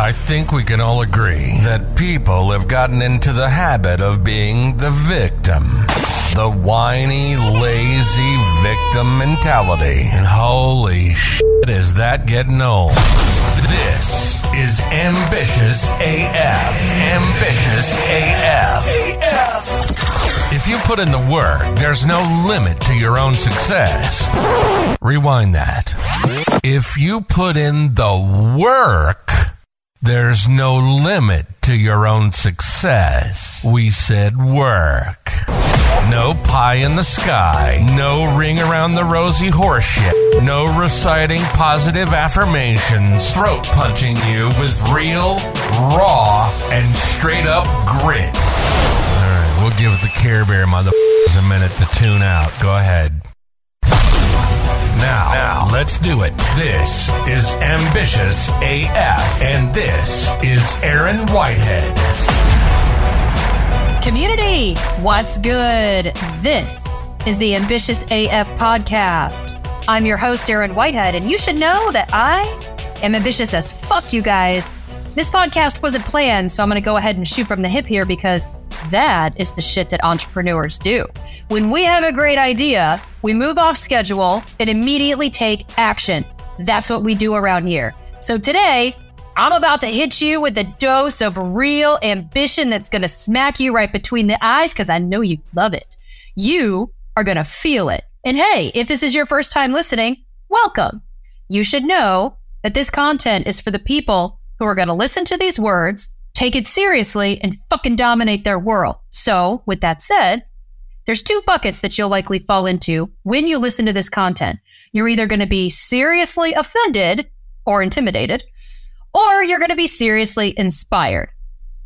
I think we can all agree that people have gotten into the habit of being the victim. The whiny, lazy victim mentality. And holy shit, is that getting old. This is Ambitious AF. Ambitious AF. If you put in the work, there's no limit to your own success. Rewind that. If you put in the work, there's no limit to your own success. We said work. No pie in the sky. No ring around the rosy horseshit. No reciting positive affirmations. Throat punching you with real, raw, and straight up grit. All right, we'll give the Care Bear motherfuckers a minute to tune out. Go ahead. Now, now, let's do it. This is Ambitious AF, and this is Erin Whitehead. Community, what's good? This is the Ambitious AF podcast. I'm your host, Erin Whitehead, and you should know that I am ambitious as fuck, you guys. This podcast wasn't planned, so I'm going to go ahead and shoot from the hip here because that is the shit that entrepreneurs do. When we have a great idea, we move off schedule and immediately take action. That's what we do around here. So today, I'm about to hit you with a dose of real ambition that's going to smack you right between the eyes because I know you love it. You are going to feel it. And hey, if this is your first time listening, welcome. You should know that this content is for the people who are going to listen to these words take it seriously, and fucking dominate their world. So, with that said, there's two buckets that you'll likely fall into when you listen to this content. You're either going to be seriously offended or intimidated, or you're going to be seriously inspired.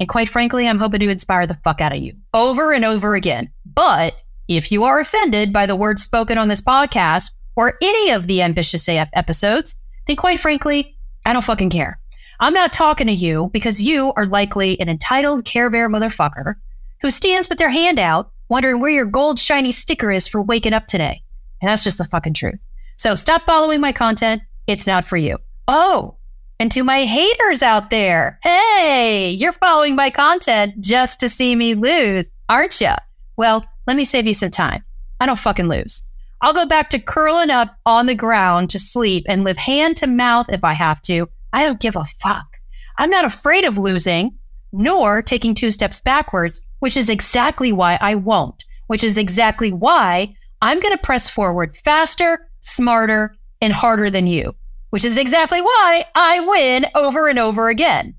And quite frankly, I'm hoping to inspire the fuck out of you over and over again. But if you are offended by the words spoken on this podcast or any of the Ambitious AF episodes, then quite frankly, I don't fucking care. I'm not talking to you because you are likely an entitled Care Bear motherfucker who stands with their hand out, wondering where your gold shiny sticker is for waking up today. And that's just the fucking truth. So stop following my content. It's not for you. Oh, and to my haters out there, hey, you're following my content just to see me lose, aren't you? Well, let me save you some time. I don't fucking lose. I'll go back to curling up on the ground to sleep and live hand to mouth if I have to I don't give a fuck. I'm not afraid of losing, nor taking two steps backwards, which is exactly why I won't, which is exactly why I'm going to press forward faster, smarter, and harder than you, which is exactly why I win over and over again.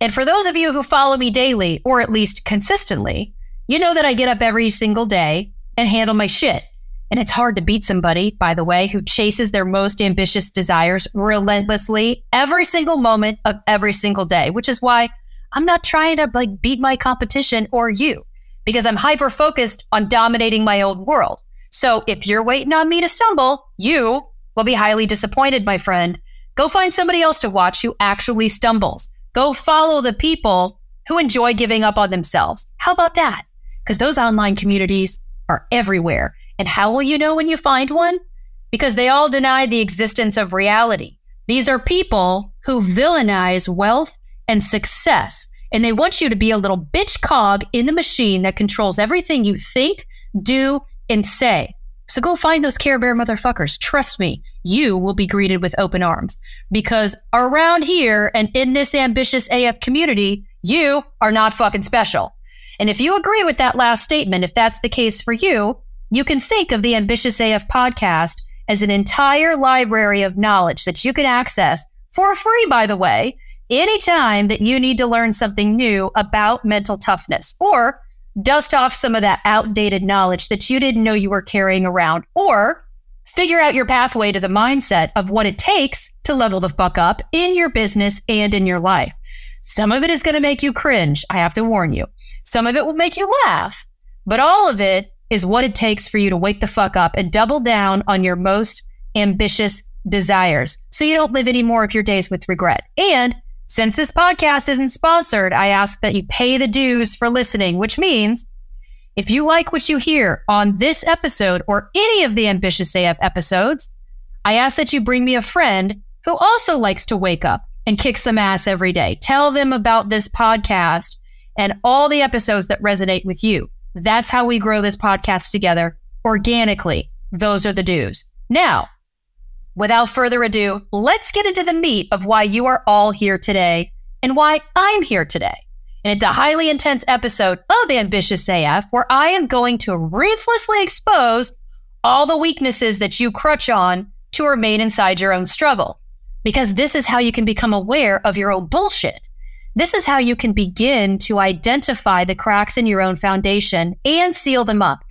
And for those of you who follow me daily, or at least consistently, you know that I get up every single day and handle my shit. And it's hard to beat somebody, by the way, who chases their most ambitious desires relentlessly every single moment of every single day, which is why I'm not trying to like beat my competition or you because I'm hyper focused on dominating my own world. So if you're waiting on me to stumble, you will be highly disappointed, my friend. Go find somebody else to watch who actually stumbles. Go follow the people who enjoy giving up on themselves. How about that? Because those online communities are everywhere. And how will you know when you find one? Because they all deny the existence of reality. These are people who villainize wealth and success, and they want you to be a little bitch cog in the machine that controls everything you think, do, and say. So go find those Care Bear motherfuckers. Trust me, you will be greeted with open arms. Because around here and in this ambitious AF community, you are not fucking special. And if you agree with that last statement, if that's the case for you, you can think of the Ambitious AF podcast as an entire library of knowledge that you can access for free, by the way, anytime that you need to learn something new about mental toughness or dust off some of that outdated knowledge that you didn't know you were carrying around or figure out your pathway to the mindset of what it takes to level the fuck up in your business and in your life. Some of it is going to make you cringe. I have to warn you. Some of it will make you laugh, but all of it is what it takes for you to wake the fuck up and double down on your most ambitious desires so you don't live any more of your days with regret. And since this podcast isn't sponsored, I ask that you pay the dues for listening, which means if you like what you hear on this episode or any of the Ambitious AF episodes, I ask that you bring me a friend who also likes to wake up and kick some ass every day. Tell them about this podcast and all the episodes that resonate with you. That's how we grow this podcast together organically. Those are the dues. Now, without further ado, let's get into the meat of why you are all here today and why I'm here today. And it's a highly intense episode of Ambitious AF where I am going to ruthlessly expose all the weaknesses that you crutch on to remain inside your own struggle. Because this is how you can become aware of your own bullshit. This is how you can begin to identify the cracks in your own foundation and seal them up.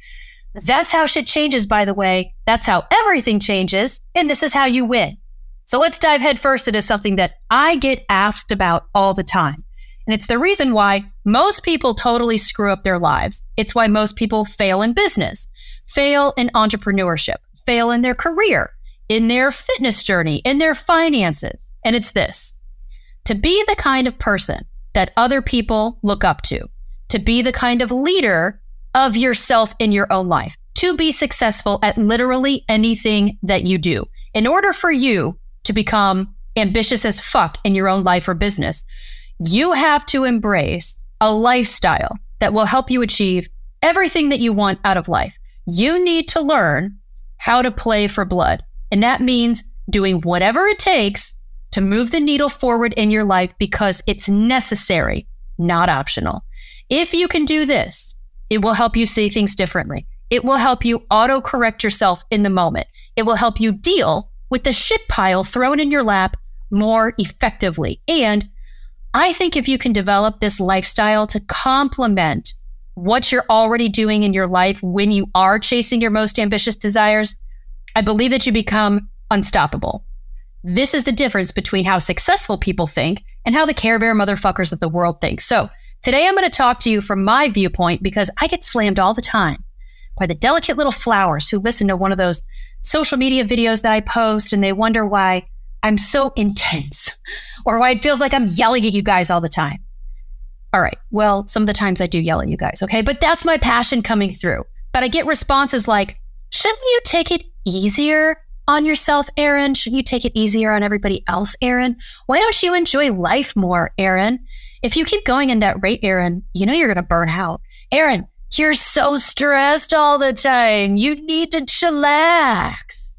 That's how shit changes, by the way. That's how everything changes. And this is how you win. So let's dive headfirst into something that I get asked about all the time. And it's the reason why most people totally screw up their lives. It's why most people fail in business, fail in entrepreneurship, fail in their career, in their fitness journey, in their finances. And it's this to be the kind of person that other people look up to, to be the kind of leader of yourself in your own life, to be successful at literally anything that you do. In order for you to become ambitious as fuck in your own life or business, you have to embrace a lifestyle that will help you achieve everything that you want out of life. You need to learn how to play for blood. And that means doing whatever it takes to move the needle forward in your life because it's necessary, not optional. If you can do this, it will help you see things differently. It will help you auto correct yourself in the moment. It will help you deal with the shit pile thrown in your lap more effectively. And I think if you can develop this lifestyle to complement what you're already doing in your life when you are chasing your most ambitious desires, I believe that you become unstoppable. This is the difference between how successful people think and how the Care Bear motherfuckers of the world think. So today I'm going to talk to you from my viewpoint because I get slammed all the time by the delicate little flowers who listen to one of those social media videos that I post and they wonder why I'm so intense or why it feels like I'm yelling at you guys all the time. All right. Well, some of the times I do yell at you guys. Okay. But that's my passion coming through. But I get responses like, shouldn't you take it easier on yourself, Erin? Shouldn't you take it easier on everybody else, Erin? Why don't you enjoy life more, Erin? If you keep going in that rate, Erin, you know you're going to burn out. Erin, you're so stressed all the time. You need to chillax.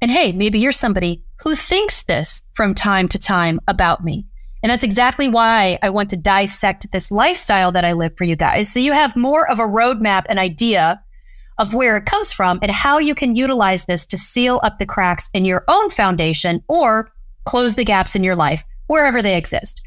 And hey, maybe you're somebody who thinks this from time to time about me. And that's exactly why I want to dissect this lifestyle that I live for you guys. So you have more of a roadmap and idea of where it comes from and how you can utilize this to seal up the cracks in your own foundation or close the gaps in your life wherever they exist.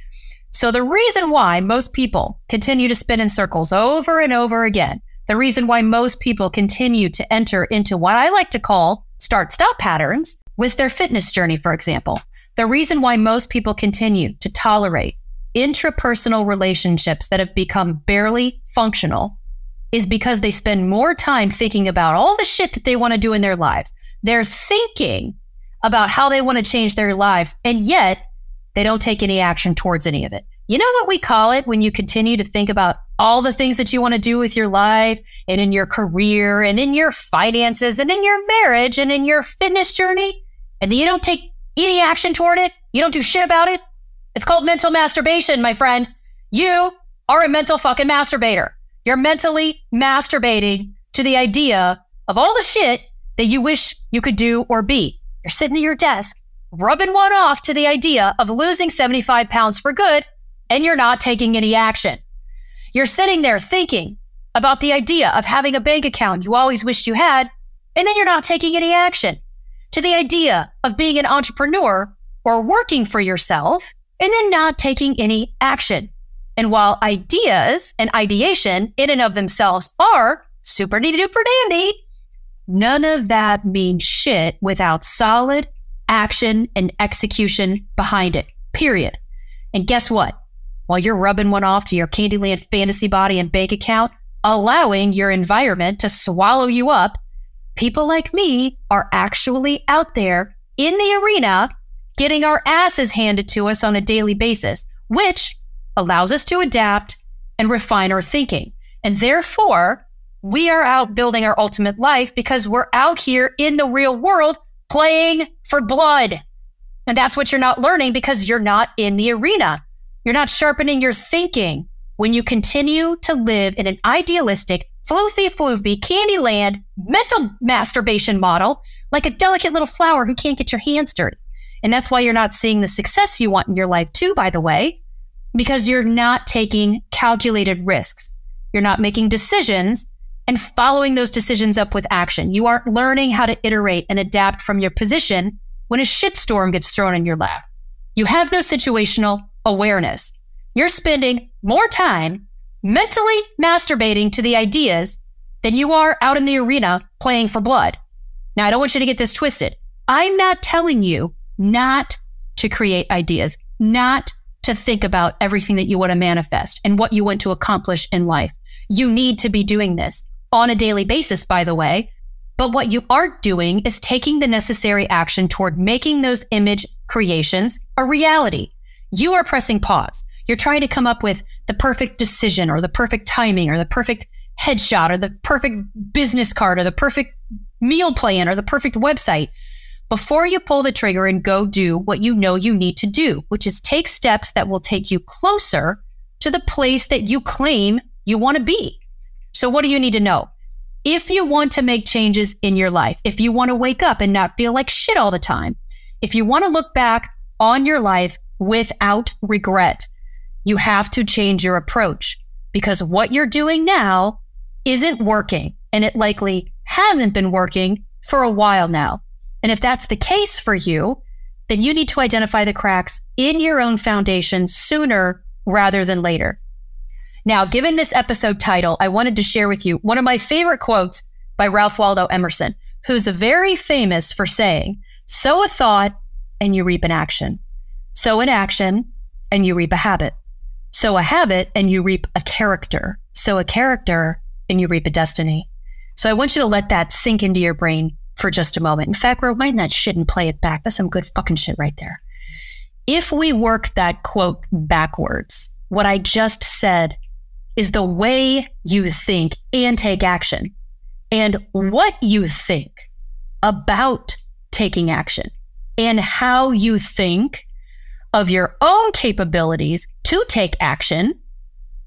So, the reason why most people continue to spin in circles over and over again, the reason why most people continue to enter into what I like to call start stop patterns with their fitness journey, for example, the reason why most people continue to tolerate intrapersonal relationships that have become barely functional is because they spend more time thinking about all the shit that they want to do in their lives. They're thinking about how they want to change their lives, and yet they don't take any action towards any of it. You know what we call it when you continue to think about all the things that you want to do with your life and in your career and in your finances and in your marriage and in your fitness journey, and you don't take any action toward it? You don't do shit about it? It's called mental masturbation, my friend. You are a mental fucking masturbator. You're mentally masturbating to the idea of all the shit that you wish you could do or be. You're sitting at your desk, rubbing one off to the idea of losing 75 pounds for good, and you're not taking any action. You're sitting there thinking about the idea of having a bank account you always wished you had, and then you're not taking any action. To the idea of being an entrepreneur or working for yourself, and then not taking any action. And while ideas and ideation in and of themselves are super duper dandy, none of that means shit without solid action and execution behind it, period. And guess what? While you're rubbing one off to your Candyland fantasy body and bank account, allowing your environment to swallow you up, people like me are actually out there in the arena getting our asses handed to us on a daily basis, which allows us to adapt and refine our thinking. And therefore, we are out building our ultimate life because we're out here in the real world playing for blood. And that's what you're not learning because you're not in the arena. You're not sharpening your thinking when you continue to live in an idealistic, floofy, floofy, Candyland mental masturbation model like a delicate little flower who can't get your hands dirty. And that's why you're not seeing the success you want in your life, too, by the way, because you're not taking calculated risks. You're not making decisions and following those decisions up with action. You aren't learning how to iterate and adapt from your position when a shitstorm gets thrown in your lap. You have no situational awareness. You're spending more time mentally masturbating to the ideas than you are out in the arena playing for blood. Now, I don't want you to get this twisted. I'm not telling you not to create ideas, not to think about everything that you want to manifest and what you want to accomplish in life. You need to be doing this on a daily basis, by the way. But what you aren't doing is taking the necessary action toward making those image creations a reality. You are pressing pause. You're trying to come up with the perfect decision or the perfect timing or the perfect headshot or the perfect business card or the perfect meal plan or the perfect website before you pull the trigger and go do what you know you need to do, which is take steps that will take you closer to the place that you claim you want to be. So, what do you need to know? If you want to make changes in your life, if you want to wake up and not feel like shit all the time, if you want to look back on your life without regret, you have to change your approach because what you're doing now isn't working and it likely hasn't been working for a while now. And if that's the case for you, then you need to identify the cracks in your own foundation sooner rather than later. Now, given this episode title, I wanted to share with you one of my favorite quotes by Ralph Waldo Emerson, who's very famous for saying, Sow a thought and you reap an action. Sow an action and you reap a habit. Sow a habit and you reap a character. Sow a character and you reap a destiny. So I want you to let that sink into your brain for just a moment. In fact, rewind that shit and play it back. That's some good fucking shit right there. If we work that quote backwards, what I just said is the way you think and take action. And what you think about taking action. And how you think of your own capabilities to take action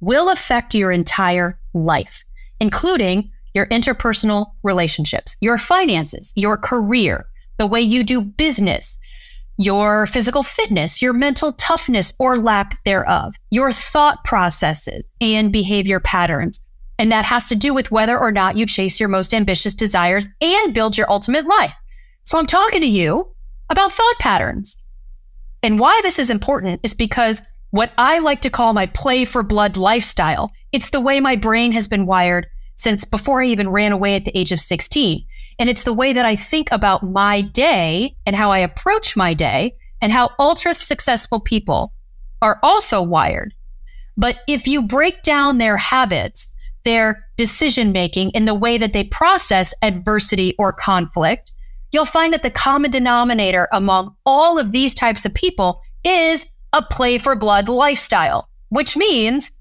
will affect your entire life, including your interpersonal relationships, your finances, your career, the way you do business, your physical fitness, your mental toughness or lack thereof, your thought processes and behavior patterns. And that has to do with whether or not you chase your most ambitious desires and build your ultimate life. So I'm talking to you about thought patterns. And why this is important is because what I like to call my play for blood lifestyle, it's the way my brain has been wired since before I even ran away at the age of 16. And it's the way that I think about my day and how I approach my day and how ultra successful people are also wired. But if you break down their habits, their decision making, and the way that they process adversity or conflict, you'll find that the common denominator among all of these types of people is a play for blood lifestyle, which means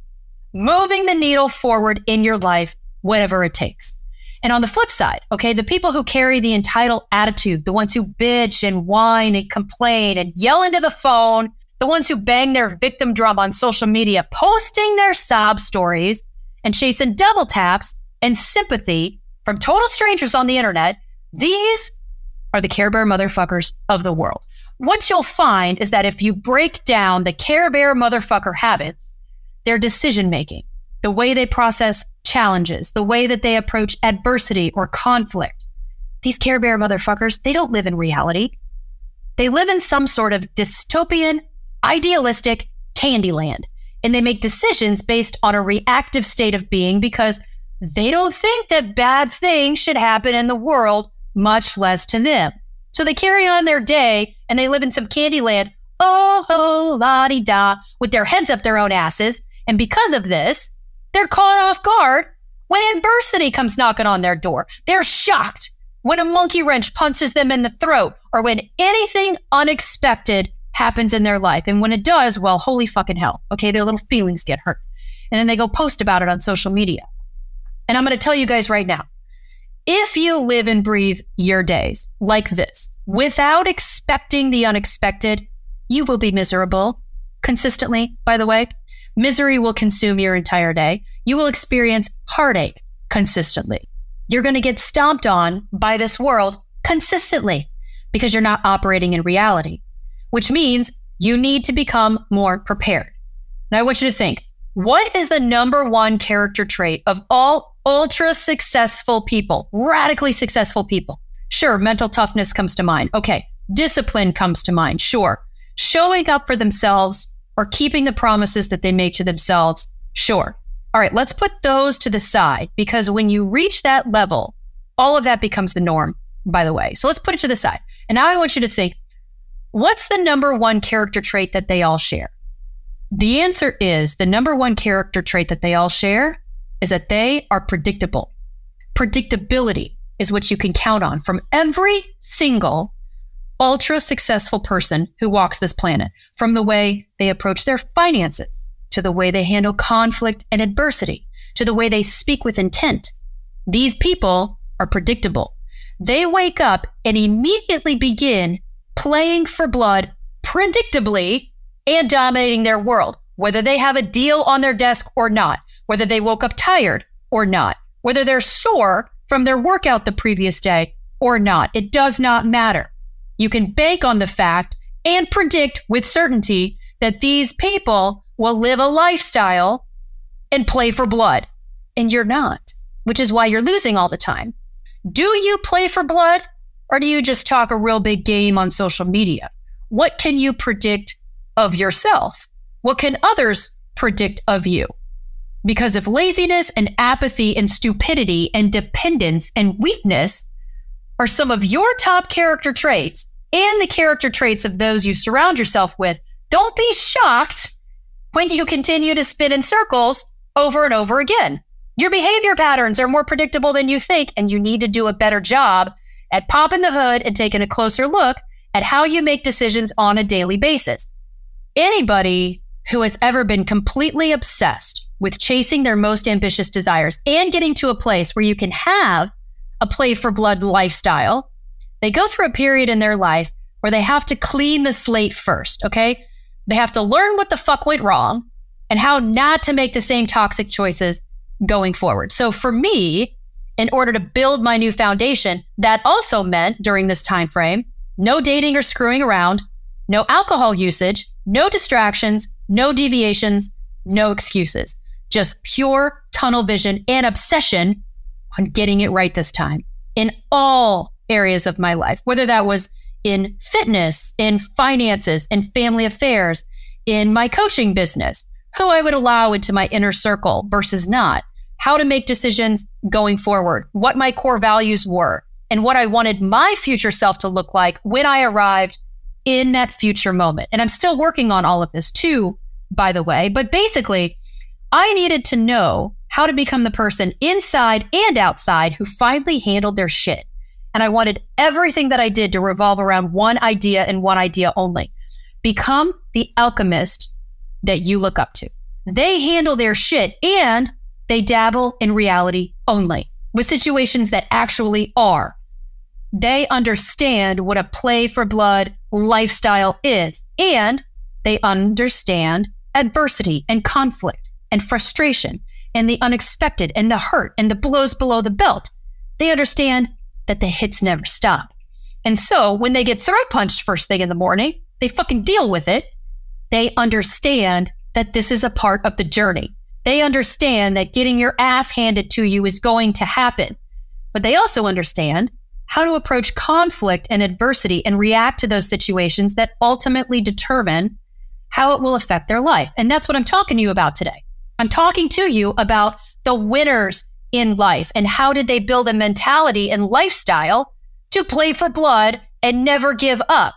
moving the needle forward in your life whatever it takes. And on the flip side, okay, the people who carry the entitled attitude, the ones who bitch and whine and complain and yell into the phone, the ones who bang their victim drum on social media, posting their sob stories and chasing double taps and sympathy from total strangers on the internet, these are the Care Bear motherfuckers of the world. What you'll find is that if you break down the Care Bear motherfucker habits, their decision making, the way they process challenges, the way that they approach adversity or conflict. These Care Bear motherfuckers, they don't live in reality. They live in some sort of dystopian, idealistic Candyland, and they make decisions based on a reactive state of being because they don't think that bad things should happen in the world, much less to them. So they carry on their day and they live in some Candyland, oh ho la di da, with their heads up their own asses. And because of this, they're caught off guard when adversity comes knocking on their door. They're shocked when a monkey wrench punches them in the throat or when anything unexpected happens in their life. And when it does, well, holy fucking hell. Okay, their little feelings get hurt. And then they go post about it on social media. And I'm going to tell you guys right now If you live and breathe your days like this, without expecting the unexpected, you will be miserable consistently, by the way. Misery will consume your entire day. You will experience heartache consistently. You're going to get stomped on by this world consistently because you're not operating in reality, which means you need to become more prepared. Now, I want you to think what is the number one character trait of all ultra successful people, radically successful people? Sure, mental toughness comes to mind. Okay, discipline comes to mind. Sure. Showing up for themselves or keeping the promises that they make to themselves. Sure. All right, let's put those to the side because when you reach that level, all of that becomes the norm, by the way. So let's put it to the side. And now I want you to think what's the number one character trait that they all share? The answer is the number one character trait that they all share is that they are predictable. Predictability is what you can count on from every single ultra successful person who walks this planet, from the way they approach their finances to the way they handle conflict and adversity, to the way they speak with intent. These people are predictable. They wake up and immediately begin playing for blood predictably and dominating their world, whether they have a deal on their desk or not, whether they woke up tired or not, whether they're sore from their workout the previous day or not. It does not matter. You can bank on the fact and predict with certainty that these people will live a lifestyle and play for blood. And you're not, which is why you're losing all the time. Do you play for blood or do you just talk a real big game on social media? What can you predict of yourself? What can others predict of you? Because if laziness and apathy and stupidity and dependence and weakness are some of your top character traits and the character traits of those you surround yourself with, don't be shocked when you continue to spin in circles over and over again. Your behavior patterns are more predictable than you think, and you need to do a better job at popping the hood and taking a closer look at how you make decisions on a daily basis. Anybody who has ever been completely obsessed with chasing their most ambitious desires and getting to a place where you can have a play for blood lifestyle, they go through a period in their life where they have to clean the slate first, okay? They have to learn what the fuck went wrong and how not to make the same toxic choices going forward. So for me, in order to build my new foundation, that also meant during this time frame, no dating or screwing around, no alcohol usage, no distractions, no deviations, no excuses. Just pure tunnel vision and obsession on getting it right this time in all areas of my life, whether that was in fitness, in finances, in family affairs, in my coaching business, who I would allow into my inner circle versus not, how to make decisions going forward, what my core values were, and what I wanted my future self to look like when I arrived in that future moment. And I'm still working on all of this too, by the way. But basically, I needed to know how to become the person inside and outside who finally handled their shit and I wanted everything that I did to revolve around one idea and one idea only. Become the alchemist that you look up to. They handle their shit and they dabble in reality only with situations that actually are. They understand what a play for blood lifestyle is and they understand adversity and conflict and frustration and the unexpected and the hurt and the blows below the belt. They understand that the hits never stop. And so when they get throat punched first thing in the morning, they fucking deal with it. They understand that this is a part of the journey. They understand that getting your ass handed to you is going to happen. But they also understand how to approach conflict and adversity and react to those situations that ultimately determine how it will affect their life. And that's what I'm talking to you about today. I'm talking to you about the winners in life and how did they build a mentality and lifestyle to play for blood and never give up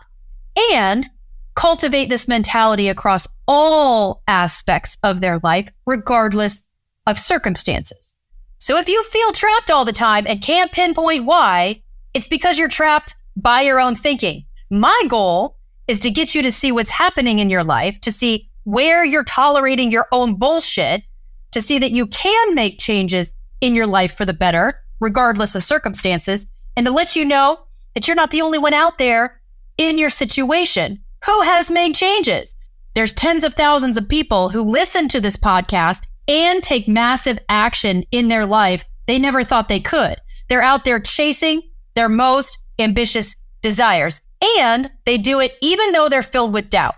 and cultivate this mentality across all aspects of their life, regardless of circumstances. So if you feel trapped all the time and can't pinpoint why, it's because you're trapped by your own thinking. My goal is to get you to see what's happening in your life, to see where you're tolerating your own bullshit, to see that you can make changes in your life for the better, regardless of circumstances, and to let you know that you're not the only one out there in your situation who has made changes. There's tens of thousands of people who listen to this podcast and take massive action in their life they never thought they could. They're out there chasing their most ambitious desires, and they do it even though they're filled with doubt.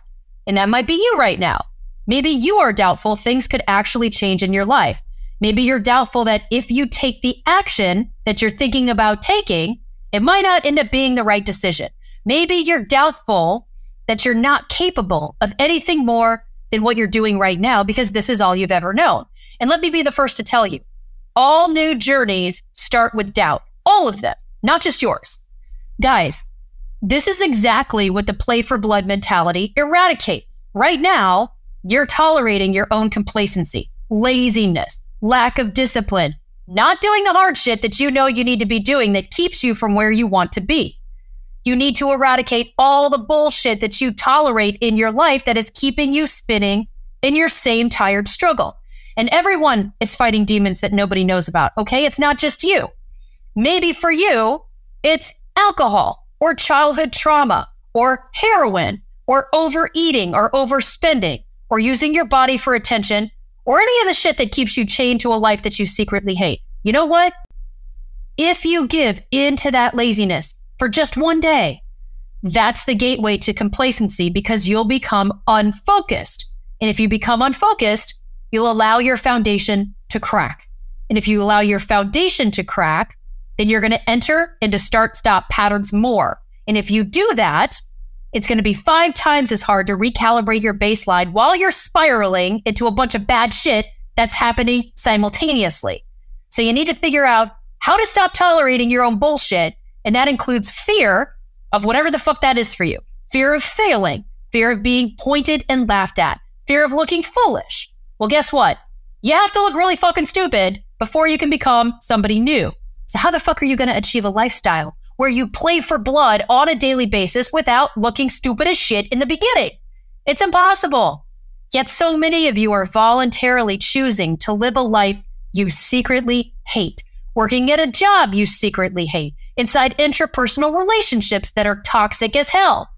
And that might be you right now. Maybe you are doubtful things could actually change in your life. Maybe you're doubtful that if you take the action that you're thinking about taking, it might not end up being the right decision. Maybe you're doubtful that you're not capable of anything more than what you're doing right now because this is all you've ever known. And let me be the first to tell you all new journeys start with doubt, all of them, not just yours. Guys, this is exactly what the play for blood mentality eradicates. Right now, you're tolerating your own complacency, laziness, lack of discipline, not doing the hard shit that you know you need to be doing that keeps you from where you want to be. You need to eradicate all the bullshit that you tolerate in your life that is keeping you spinning in your same tired struggle. And everyone is fighting demons that nobody knows about. Okay. It's not just you. Maybe for you, it's alcohol or childhood trauma or heroin or overeating or overspending or using your body for attention or any of the shit that keeps you chained to a life that you secretly hate. You know what? If you give into that laziness for just one day, that's the gateway to complacency because you'll become unfocused. And if you become unfocused, you'll allow your foundation to crack. And if you allow your foundation to crack, then you're going to enter into start stop patterns more. And if you do that, it's going to be five times as hard to recalibrate your baseline while you're spiraling into a bunch of bad shit that's happening simultaneously. So you need to figure out how to stop tolerating your own bullshit. And that includes fear of whatever the fuck that is for you fear of failing, fear of being pointed and laughed at, fear of looking foolish, well, guess what? You have to look really fucking stupid before you can become somebody new. So, how the fuck are you going to achieve a lifestyle where you play for blood on a daily basis without looking stupid as shit in the beginning? It's impossible. Yet, so many of you are voluntarily choosing to live a life you secretly hate, working at a job you secretly hate, inside interpersonal relationships that are toxic as hell,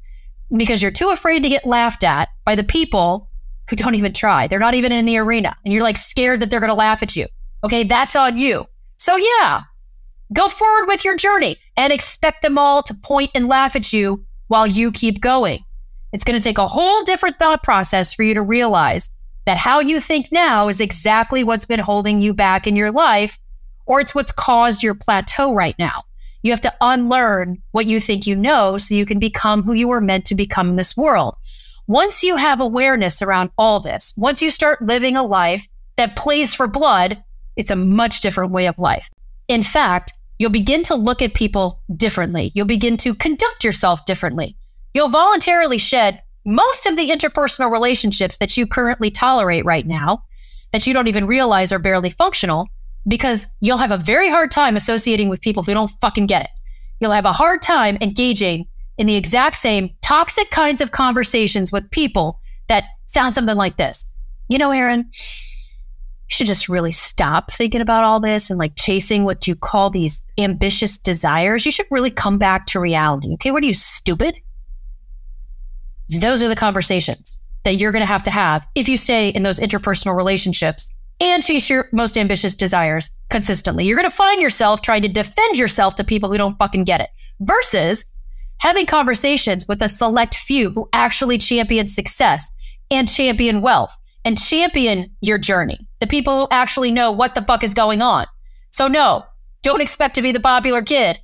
because you're too afraid to get laughed at by the people who don't even try. They're not even in the arena. And you're like scared that they're going to laugh at you. Okay. That's on you. So yeah, go forward with your journey and expect them all to point and laugh at you while you keep going. It's going to take a whole different thought process for you to realize that how you think now is exactly what's been holding you back in your life, or it's what's caused your plateau right now. You have to unlearn what you think you know so you can become who you were meant to become in this world. Once you have awareness around all this, once you start living a life that plays for blood, it's a much different way of life. In fact, you'll begin to look at people differently. You'll begin to conduct yourself differently. You'll voluntarily shed most of the interpersonal relationships that you currently tolerate right now that you don't even realize are barely functional because you'll have a very hard time associating with people who don't fucking get it. You'll have a hard time engaging in the exact same toxic kinds of conversations with people that sound something like this. You know, Erin, you should just really stop thinking about all this and like chasing what you call these ambitious desires. You should really come back to reality. Okay. What are you, stupid? Those are the conversations that you're going to have to have if you stay in those interpersonal relationships and chase your most ambitious desires consistently. You're going to find yourself trying to defend yourself to people who don't fucking get it versus having conversations with a select few who actually champion success and champion wealth and champion your journey. The people who actually know what the fuck is going on. So, no, don't expect to be the popular kid.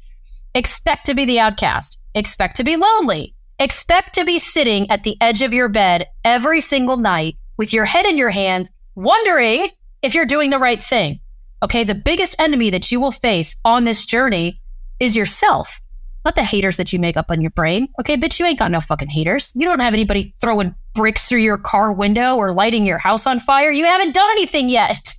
Expect to be the outcast. Expect to be lonely. Expect to be sitting at the edge of your bed every single night with your head in your hands, wondering if you're doing the right thing. Okay, the biggest enemy that you will face on this journey is yourself not the haters that you make up on your brain. Okay, bitch, you ain't got no fucking haters. You don't have anybody throwing bricks through your car window or lighting your house on fire. You haven't done anything yet.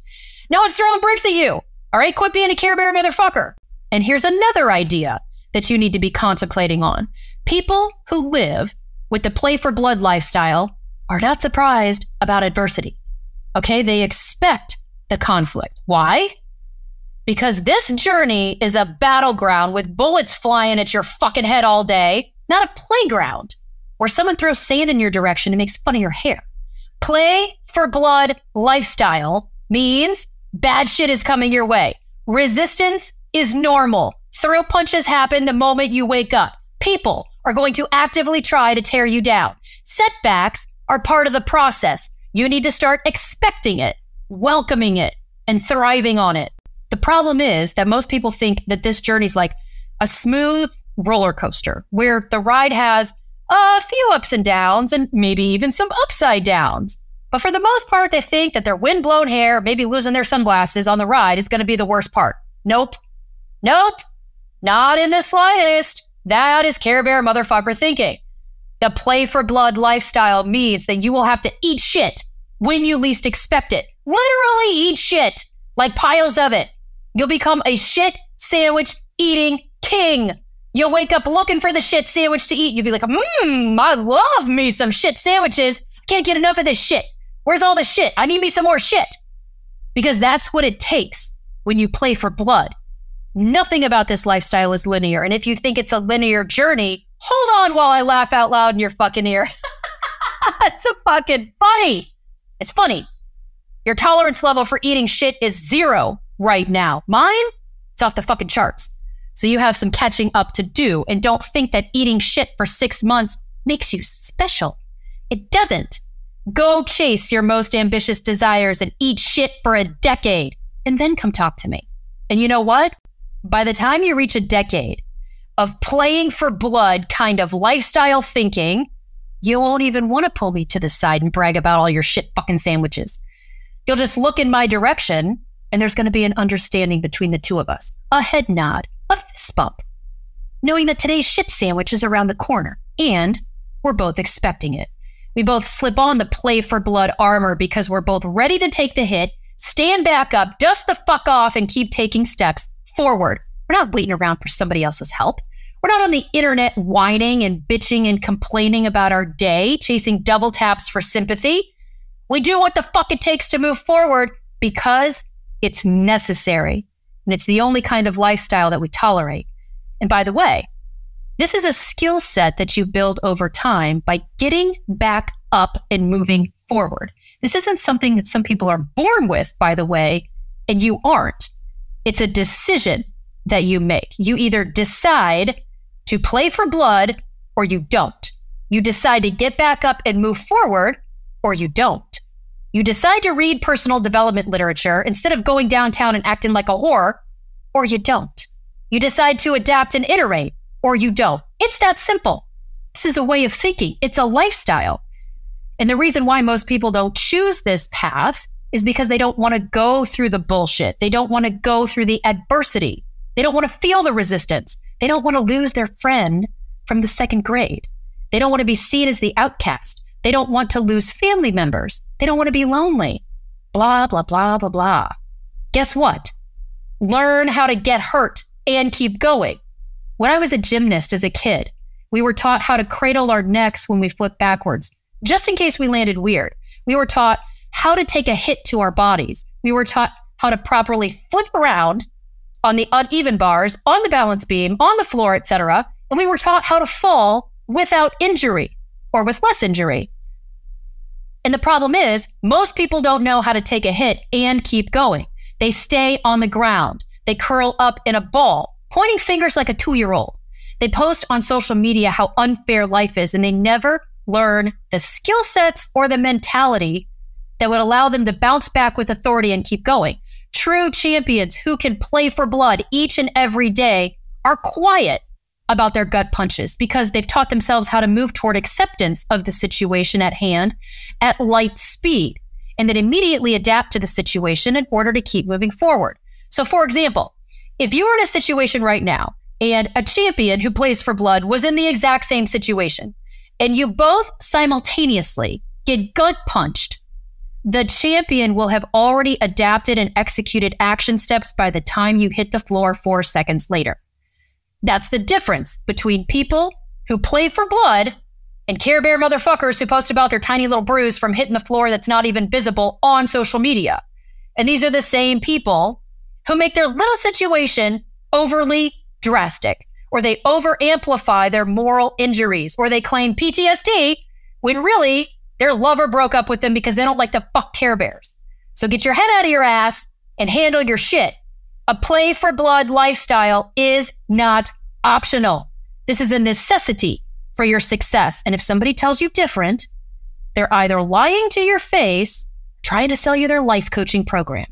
No one's throwing bricks at you. All right, quit being a Care Bear motherfucker. And here's another idea that you need to be contemplating on. People who live with the play for blood lifestyle are not surprised about adversity. Okay, they expect the conflict. Why? Because this journey is a battleground with bullets flying at your fucking head all day, not a playground where someone throws sand in your direction and makes fun of your hair. Play for blood lifestyle means bad shit is coming your way. Resistance is normal. Throw punches happen the moment you wake up. People are going to actively try to tear you down. Setbacks are part of the process. You need to start expecting it, welcoming it, and thriving on it. The problem is that most people think that this journey is like a smooth roller coaster where the ride has a few ups and downs and maybe even some upside downs. But for the most part, they think that their wind-blown hair, maybe losing their sunglasses on the ride is going to be the worst part. Nope. Nope. Not in the slightest. That is Care Bear motherfucker thinking. The play for blood lifestyle means that you will have to eat shit when you least expect it. Literally eat shit, like piles of it. You'll become a shit sandwich eating king. You'll wake up looking for the shit sandwich to eat. You'll be like, mmm, I love me some shit sandwiches. Can't get enough of this shit. Where's all the shit? I need me some more shit. Because that's what it takes when you play for blood. Nothing about this lifestyle is linear. And if you think it's a linear journey, hold on while I laugh out loud in your fucking ear. it's a fucking funny. It's funny. Your tolerance level for eating shit is zero right now. Mine, it's off the fucking charts. So you have some catching up to do. And don't think that eating shit for six months makes you special. It doesn't. Go chase your most ambitious desires and eat shit for a decade and then come talk to me. And you know what? By the time you reach a decade of playing for blood kind of lifestyle thinking, you won't even want to pull me to the side and brag about all your shit fucking sandwiches. You'll just look in my direction and there's going to be an understanding between the two of us. A head nod, a fist bump, knowing that today's shit sandwich is around the corner and we're both expecting it. We both slip on the play for blood armor because we're both ready to take the hit, stand back up, dust the fuck off, and keep taking steps forward. We're not waiting around for somebody else's help. We're not on the internet whining and bitching and complaining about our day, chasing double taps for sympathy. We do what the fuck it takes to move forward because it's necessary. And it's the only kind of lifestyle that we tolerate. And by the way, this is a skill set that you build over time by getting back up and moving forward. This isn't something that some people are born with, by the way, and you aren't. It's a decision that you make. You either decide to play for blood or you don't. You decide to get back up and move forward or you don't. You decide to read personal development literature instead of going downtown and acting like a whore, or you don't. You decide to adapt and iterate, or you don't. It's that simple. This is a way of thinking, it's a lifestyle. And the reason why most people don't choose this path is because they don't want to go through the bullshit. They don't want to go through the adversity. They don't want to feel the resistance. They don't want to lose their friend from the second grade. They don't want to be seen as the outcast. They don't want to lose family members. They don't want to be lonely. Blah, blah, blah, blah, blah. Guess what? Learn how to get hurt and keep going. When I was a gymnast as a kid, we were taught how to cradle our necks when we flip backwards, just in case we landed weird. We were taught how to take a hit to our bodies. We were taught how to properly flip around on the uneven bars, on the balance beam, on the floor, etc. And we were taught how to fall without injury or with less injury. And the problem is, most people don't know how to take a hit and keep going. They stay on the ground. They curl up in a ball, pointing fingers like a two year old. They post on social media how unfair life is, and they never learn the skill sets or the mentality that would allow them to bounce back with authority and keep going. True champions who can play for blood each and every day are quiet about their gut punches because they've taught themselves how to move toward acceptance of the situation at hand at light speed and then immediately adapt to the situation in order to keep moving forward. So, for example, if you were in a situation right now and a champion who plays for blood was in the exact same situation, and you both simultaneously get gut punched, the champion will have already adapted and executed action steps by the time you hit the floor four seconds later. That's the difference between people who play for blood and Care Bear motherfuckers who post about their tiny little bruise from hitting the floor that's not even visible on social media. And these are the same people who make their little situation overly drastic, or they over amplify their moral injuries, or they claim PTSD when really their lover broke up with them because they don't like to fuck Care Bears. So get your head out of your ass and handle your shit. A play for blood lifestyle is not optional. This is a necessity for your success. And if somebody tells you different, they're either lying to your face, trying to sell you their life coaching program.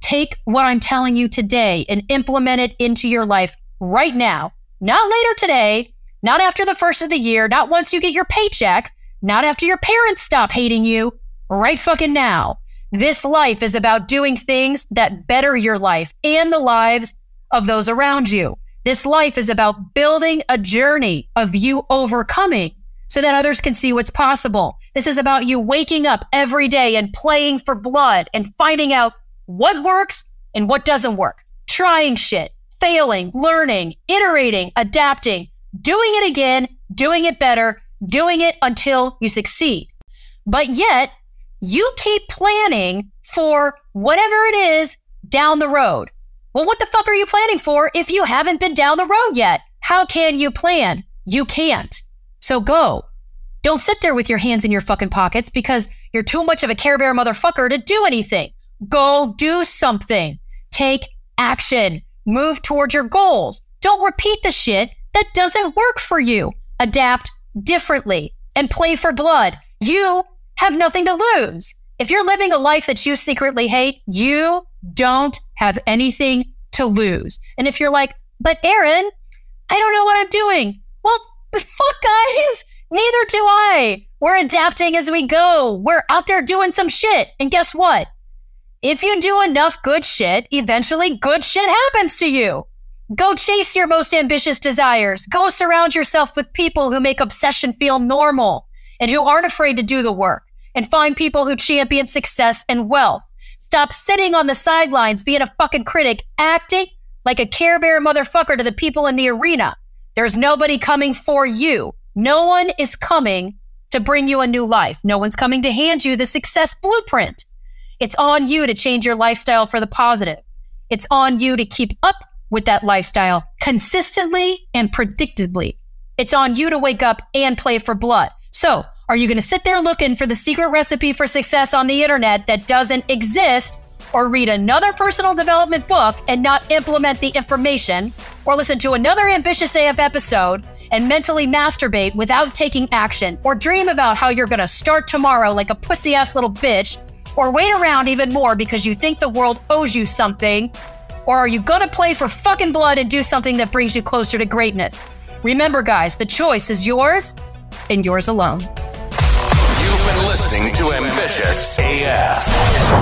Take what I'm telling you today and implement it into your life right now, not later today, not after the first of the year, not once you get your paycheck, not after your parents stop hating you, right fucking now. This life is about doing things that better your life and the lives of those around you. This life is about building a journey of you overcoming so that others can see what's possible. This is about you waking up every day and playing for blood and finding out what works and what doesn't work, trying shit, failing, learning, iterating, adapting, doing it again, doing it better, doing it until you succeed. But yet, you keep planning for whatever it is down the road. Well, what the fuck are you planning for if you haven't been down the road yet? How can you plan? You can't. So go. Don't sit there with your hands in your fucking pockets because you're too much of a Care Bear motherfucker to do anything. Go do something. Take action. Move towards your goals. Don't repeat the shit that doesn't work for you. Adapt differently and play for blood. You have nothing to lose. If you're living a life that you secretly hate, you don't have anything to lose. And if you're like, but Erin, I don't know what I'm doing. Well, fuck, guys. Neither do I. We're adapting as we go. We're out there doing some shit. And guess what? If you do enough good shit, eventually good shit happens to you. Go chase your most ambitious desires. Go surround yourself with people who make obsession feel normal and who aren't afraid to do the work. And find people who champion success and wealth. Stop sitting on the sidelines being a fucking critic, acting like a Care Bear motherfucker to the people in the arena. There's nobody coming for you. No one is coming to bring you a new life. No one's coming to hand you the success blueprint. It's on you to change your lifestyle for the positive. It's on you to keep up with that lifestyle consistently and predictably. It's on you to wake up and play for blood. So, are you going to sit there looking for the secret recipe for success on the internet that doesn't exist? Or read another personal development book and not implement the information? Or listen to another ambitious AF episode and mentally masturbate without taking action, or dream about how you're gonna start tomorrow like a pussy ass little bitch, or wait around even more because you think the world owes you something, or are you gonna play for fucking blood and do something that brings you closer to greatness? Remember, guys, the choice is yours and yours alone. Been listening to Ambitious AF.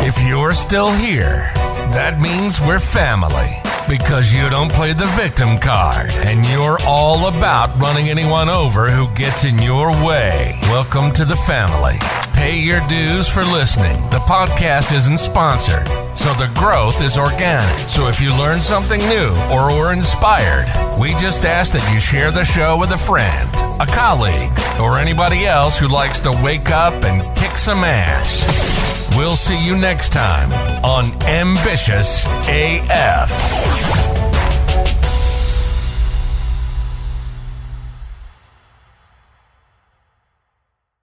If you're still here, that means we're family because you don't play the victim card and you're all about running anyone over who gets in your way. Welcome to the family. Pay your dues for listening. The podcast isn't sponsored, so the growth is organic. So if you learn something new or were inspired, we just ask that you share the show with a friend, a colleague, or anybody else who likes to wake up and kick some ass. We'll see you next time on Ambitious AF.